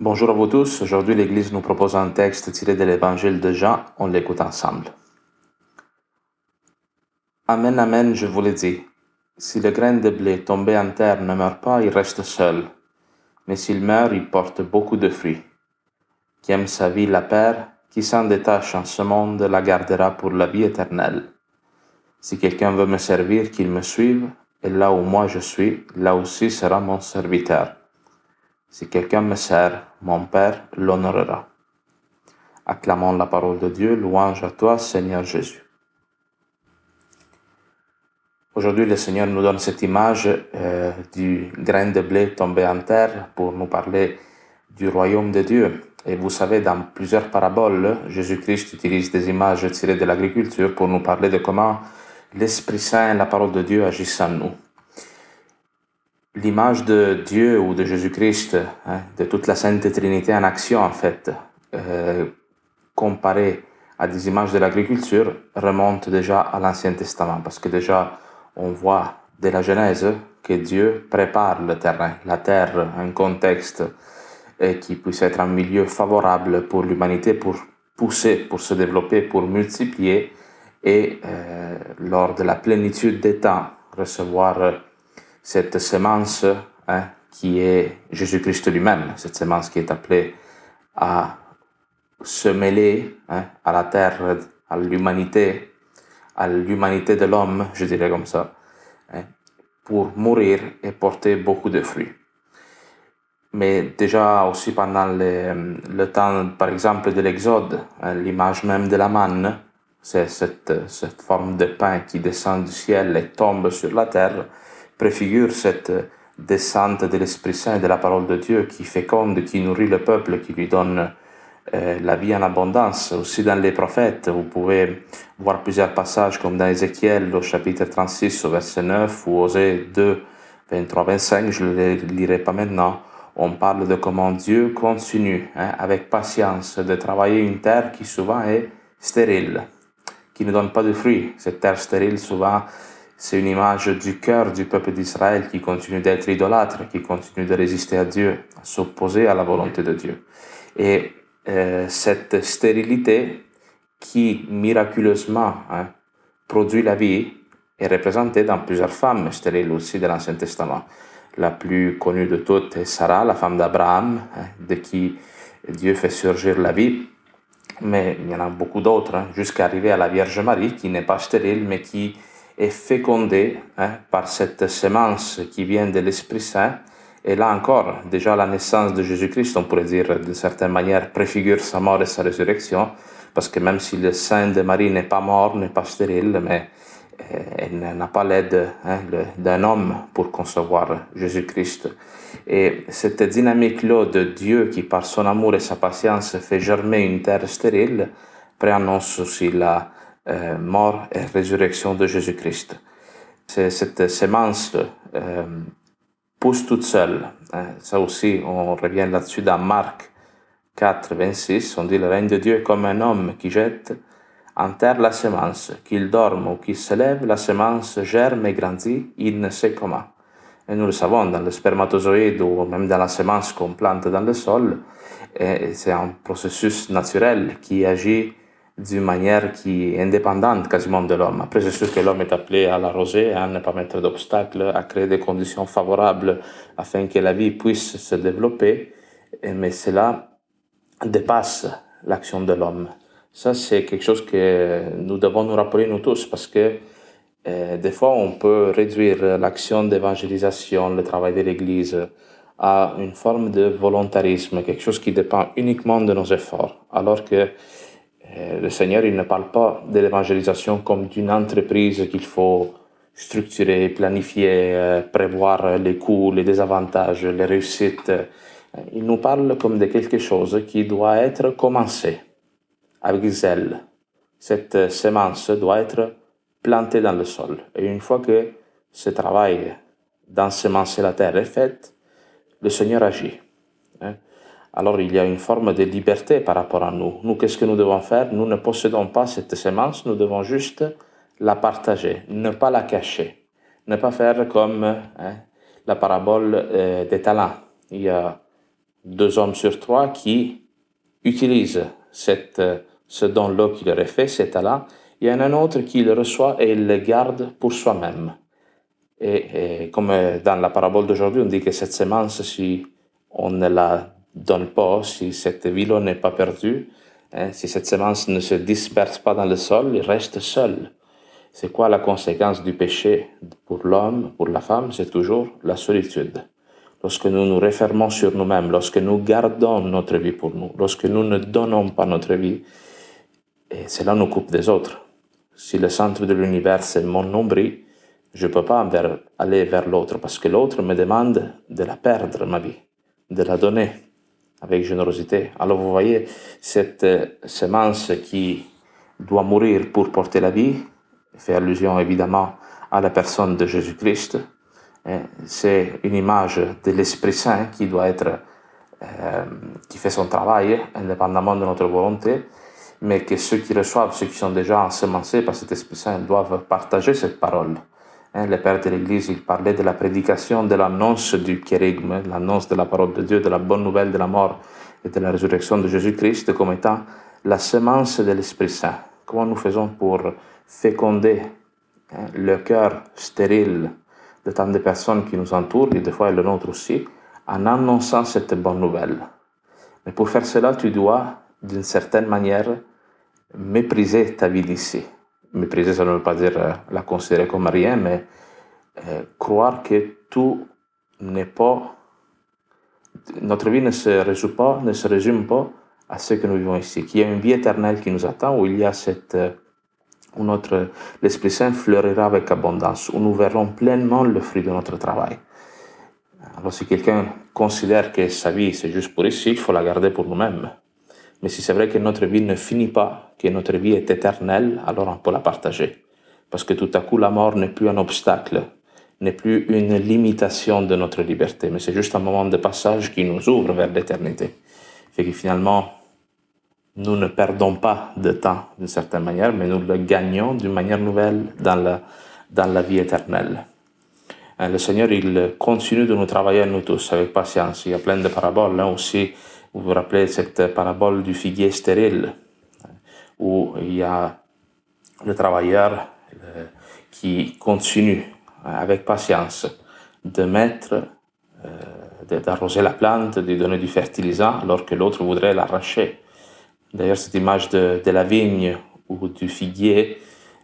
Bonjour à vous tous. Aujourd'hui, l'Église nous propose un texte tiré de l'Évangile de Jean. On l'écoute ensemble. Amen, amen, je vous le dis. Si le grain de blé tombé en terre ne meurt pas, il reste seul. Mais s'il meurt, il porte beaucoup de fruits. Qui aime sa vie la perd, qui s'en détache en ce monde la gardera pour la vie éternelle. Si quelqu'un veut me servir, qu'il me suive, et là où moi je suis, là aussi sera mon serviteur. Si quelqu'un me sert, mon Père l'honorera. Acclamons la parole de Dieu, louange à toi, Seigneur Jésus. Aujourd'hui, le Seigneur nous donne cette image euh, du grain de blé tombé en terre pour nous parler du royaume de Dieu. Et vous savez, dans plusieurs paraboles, Jésus-Christ utilise des images tirées de l'agriculture pour nous parler de comment l'Esprit Saint et la parole de Dieu agissent en nous l'image de Dieu ou de Jésus-Christ, hein, de toute la Sainte Trinité en action en fait, euh, comparée à des images de l'agriculture, remonte déjà à l'Ancien Testament, parce que déjà on voit dès la Genèse que Dieu prépare le terrain, la terre, un contexte qui puisse être un milieu favorable pour l'humanité, pour pousser, pour se développer, pour multiplier et euh, lors de la plénitude des temps recevoir cette semence hein, qui est Jésus-Christ lui-même, cette semence qui est appelée à se mêler hein, à la terre, à l'humanité, à l'humanité de l'homme, je dirais comme ça, hein, pour mourir et porter beaucoup de fruits. Mais déjà aussi pendant le, temps, par exemple, de l'Exode, l'image même de la manne, c'est cette, cette forme de pain qui descend du ciel et tombe sur la terre, préfigure cette descente de l'Esprit Saint et de la parole de Dieu qui féconde, qui nourrit le peuple, qui lui donne euh, la vie en abondance. Aussi dans les prophètes, vous pouvez voir plusieurs passages comme dans Ézéchiel au chapitre 36 au verset 9 ou Osée 2, 23, 25, je ne les lirai pas maintenant. On parle de comment Dieu continue hein, avec patience de travailler une terre qui souvent est stérile, qui ne donne pas de fruits. Cette terre stérile souvent c'est une image du cœur du peuple d'Israël qui continue d'être idolâtre, qui continue de résister à Dieu, à s'opposer à la volonté de Dieu. Et euh, cette stérilité qui miraculeusement hein, produit la vie est représentée dans plusieurs femmes stériles aussi de l'Ancien Testament. La plus connue de toutes est Sarah, la femme d'Abraham, hein, de qui Dieu fait surgir la vie. Mais il y en a beaucoup d'autres, hein, jusqu'à arriver à la Vierge Marie, qui n'est pas stérile, mais qui est fécondé hein, par cette semence qui vient de l'Esprit Saint. Et là encore, déjà la naissance de Jésus-Christ, on pourrait dire d'une certaine manière, préfigure sa mort et sa résurrection, parce que même si le sein de Marie n'est pas mort, n'est pas stérile, mais euh, elle n'a pas l'aide hein, d'un homme pour concevoir Jésus-Christ. Et cette dynamique-là de Dieu qui, par son amour et sa patience, fait germer une terre stérile, préannonce aussi la, euh, mort et résurrection de Jésus-Christ. Cette semence euh, pousse toute seule. Hein. Ça aussi, on revient là-dessus dans Marc 4, 26. On dit le règne de Dieu est comme un homme qui jette en terre la semence. Qu'il dorme ou qu'il se lève, la semence germe et grandit, il ne sait comment. Et nous le savons, dans le spermatozoïde ou même dans la semence qu'on plante dans le sol, c'est un processus naturel qui agit d'une manière qui est indépendante quasiment de l'homme. Après, c'est sûr que l'homme est appelé à l'arroser, à ne pas mettre d'obstacles, à créer des conditions favorables afin que la vie puisse se développer, mais cela dépasse l'action de l'homme. Ça, c'est quelque chose que nous devons nous rappeler nous tous parce que euh, des fois, on peut réduire l'action d'évangélisation, le travail de l'Église, à une forme de volontarisme, quelque chose qui dépend uniquement de nos efforts, alors que le Seigneur, il ne parle pas de l'évangélisation comme d'une entreprise qu'il faut structurer, planifier, euh, prévoir les coûts, les désavantages, les réussites. Il nous parle comme de quelque chose qui doit être commencé avec zèle. Cette semence doit être plantée dans le sol. Et une fois que ce travail d'ensemencer la terre est fait, le Seigneur agit. Alors il y a une forme de liberté par rapport à nous. Nous, qu'est-ce que nous devons faire? Nous ne possédons pas cette semence, nous devons juste la partager, ne pas la cacher, ne pas faire comme hein, la parabole euh, des talents. Il y a deux hommes sur trois qui utilisent cette, ce don-là qui leur est fait, cet talent. Il y en a un autre qui le reçoit et il le garde pour soi-même. Et, comme dans la parabole d'aujourd'hui, on dit que cette semence, si on ne la donne pas, si cette vie-là n'est pas perdue, hein, si cette semence ne se disperse pas dans le sol, il reste seul. C'est quoi la conséquence du péché pour l'homme, pour la femme? C'est toujours la solitude. Lorsque nous nous refermons sur nous-mêmes, lorsque nous gardons notre vie pour nous, lorsque nous ne donnons pas notre vie, cela nous coupe des autres. Si le centre de l'univers c'est mon nombril, je ne peux pas aller vers l'autre parce que l'autre me demande de la perdre, ma vie, de la donner avec générosité. Alors vous voyez, cette euh, semence qui doit mourir pour porter la vie, fait allusion évidemment à la personne de Jésus-Christ. Hein, c'est une image de l'Esprit Saint qui doit être, euh, qui fait son travail indépendamment de notre volonté, mais que ceux qui reçoivent, ceux qui sont déjà ensemencés par cet Esprit Saint, doivent partager cette parole. Hein, le père de l'Église, il parlait de la prédication, de l'annonce du kérigme, l'annonce de la parole de Dieu, de la bonne nouvelle de la mort et de la résurrection de Jésus-Christ comme étant la semence de l'Esprit Saint. Comment nous faisons pour féconder hein, le cœur stérile de tant de personnes qui nous entourent, et des fois le nôtre aussi, en annonçant cette bonne nouvelle? Mais pour faire cela, tu dois, d'une certaine manière, mépriser ta vie d'ici. Mépriser, ça ne veut pas dire la considérer comme rien, mais croire que tout n'est pas... Notre vie ne se résout pas, ne se résume pas à ce que nous vivons ici, qu'il y a une vie éternelle qui nous attend, où il y a cette... Où notre, l'Esprit Saint fleurira avec abondance, où nous verrons pleinement le fruit de notre travail. Alors si quelqu'un considère que sa vie c'est juste pour ici, il faut la garder pour nous-mêmes. Mais si c'est vrai que notre vie ne finit pas, que notre vie est éternelle, alors on peut la partager. Parce que tout à coup, la mort n'est plus un obstacle, n'est plus une limitation de notre liberté, mais c'est juste un moment de passage qui nous ouvre vers l'éternité. Fait que finalement, nous ne perdons pas de temps d'une certaine manière, mais nous le gagnons d'une manière nouvelle dans la, dans la vie éternelle. Hein, le Seigneur, il continue de nous travailler nous tous avec patience. Il y a plein de paraboles hein, aussi. Vous vous rappelez cette parabole du figuier stérile, où il y a le travailleur euh, qui continue avec patience de mettre, euh, d'arroser la plante, de donner du fertilisant, alors que l'autre voudrait l'arracher. D'ailleurs, cette image de, de, la vigne ou du figuier,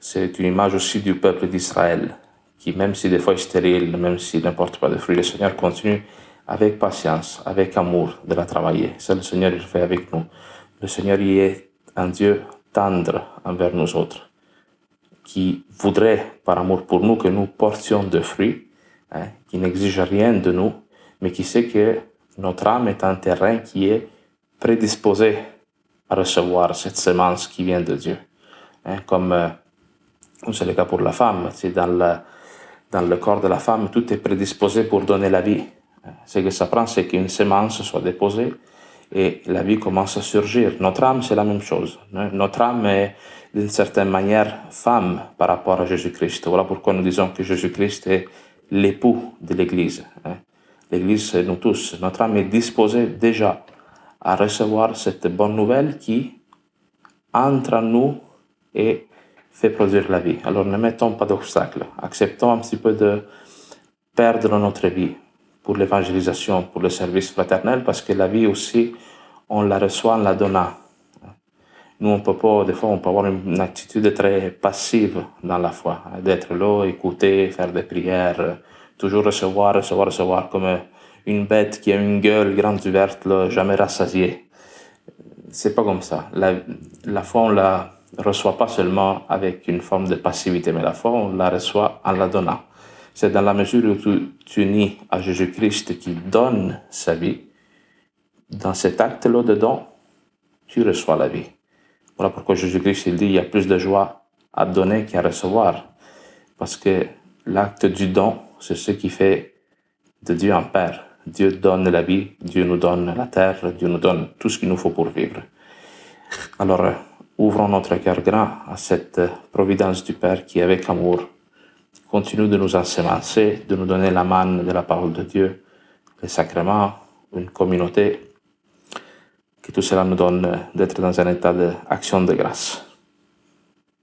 c'est une image aussi du peuple d'Israël, qui même si des fois est stérile, même s'il n'importe pas de fruits, le Seigneur continue avec patience, avec amour de la travailler. Ça, le Seigneur, il fait avec nous. Le Seigneur, il est un Dieu tendre envers nous autres, qui voudrait, par amour pour nous, que nous portions de fruits, hein, qui n'exige rien de nous, mais qui sait que notre âme est un terrain qui est prédisposé à recevoir cette semence qui vient de Dieu. Hein, comme euh, c'est le cas pour la femme, c'est dans le, dans le corps de la femme, tout est prédisposé pour donner la vie. Ce que ça prend, c'est qu'une semence soit déposée et la vie commence à surgir. Notre âme, c'est la même chose. Hein. Notre âme est d'une certaine manière femme par rapport à Jésus-Christ. Voilà pourquoi nous disons que Jésus-Christ est l'époux de l'Église. Hein. L'Église, c'est nous tous. Notre âme est disposée déjà à recevoir cette bonne nouvelle qui entre en nous et fait produire la vie. Alors ne mettons pas d'obstacles. Acceptons un petit peu de perdre notre vie pour l'évangélisation, pour le service fraternel, parce que la vie aussi, on la reçoit en la donnant. Nous, on peut pas, des fois, on peut avoir une attitude très passive dans la foi, d'être là, écouter, faire des prières, toujours recevoir, recevoir, recevoir, comme une bête qui a une gueule grande ouverte, jamais rassasiée. C'est pas comme ça. La, la foi, on la reçoit pas seulement avec une forme de passivité, mais la foi, on la reçoit en la donnant. C'est dans la mesure où tu, tu unis à Jésus-Christ qui donne sa vie, dans cet acte-là de don, tu reçois la vie. Voilà pourquoi Jésus-Christ, il dit, il y a plus de joie à donner qu'à recevoir. Parce que l'acte du don, c'est ce qui fait de Dieu un Père. Dieu donne la vie, Dieu nous donne la terre, Dieu nous donne tout ce qu'il nous faut pour vivre. Alors, euh, ouvrons notre cœur grand à cette providence du Père qui, avec amour, Continue de nous ensemencer, de nous donner la manne de la parole de Dieu, les sacrements, une communauté. Que tout cela nous donne d'être dans un état d'action de grâce.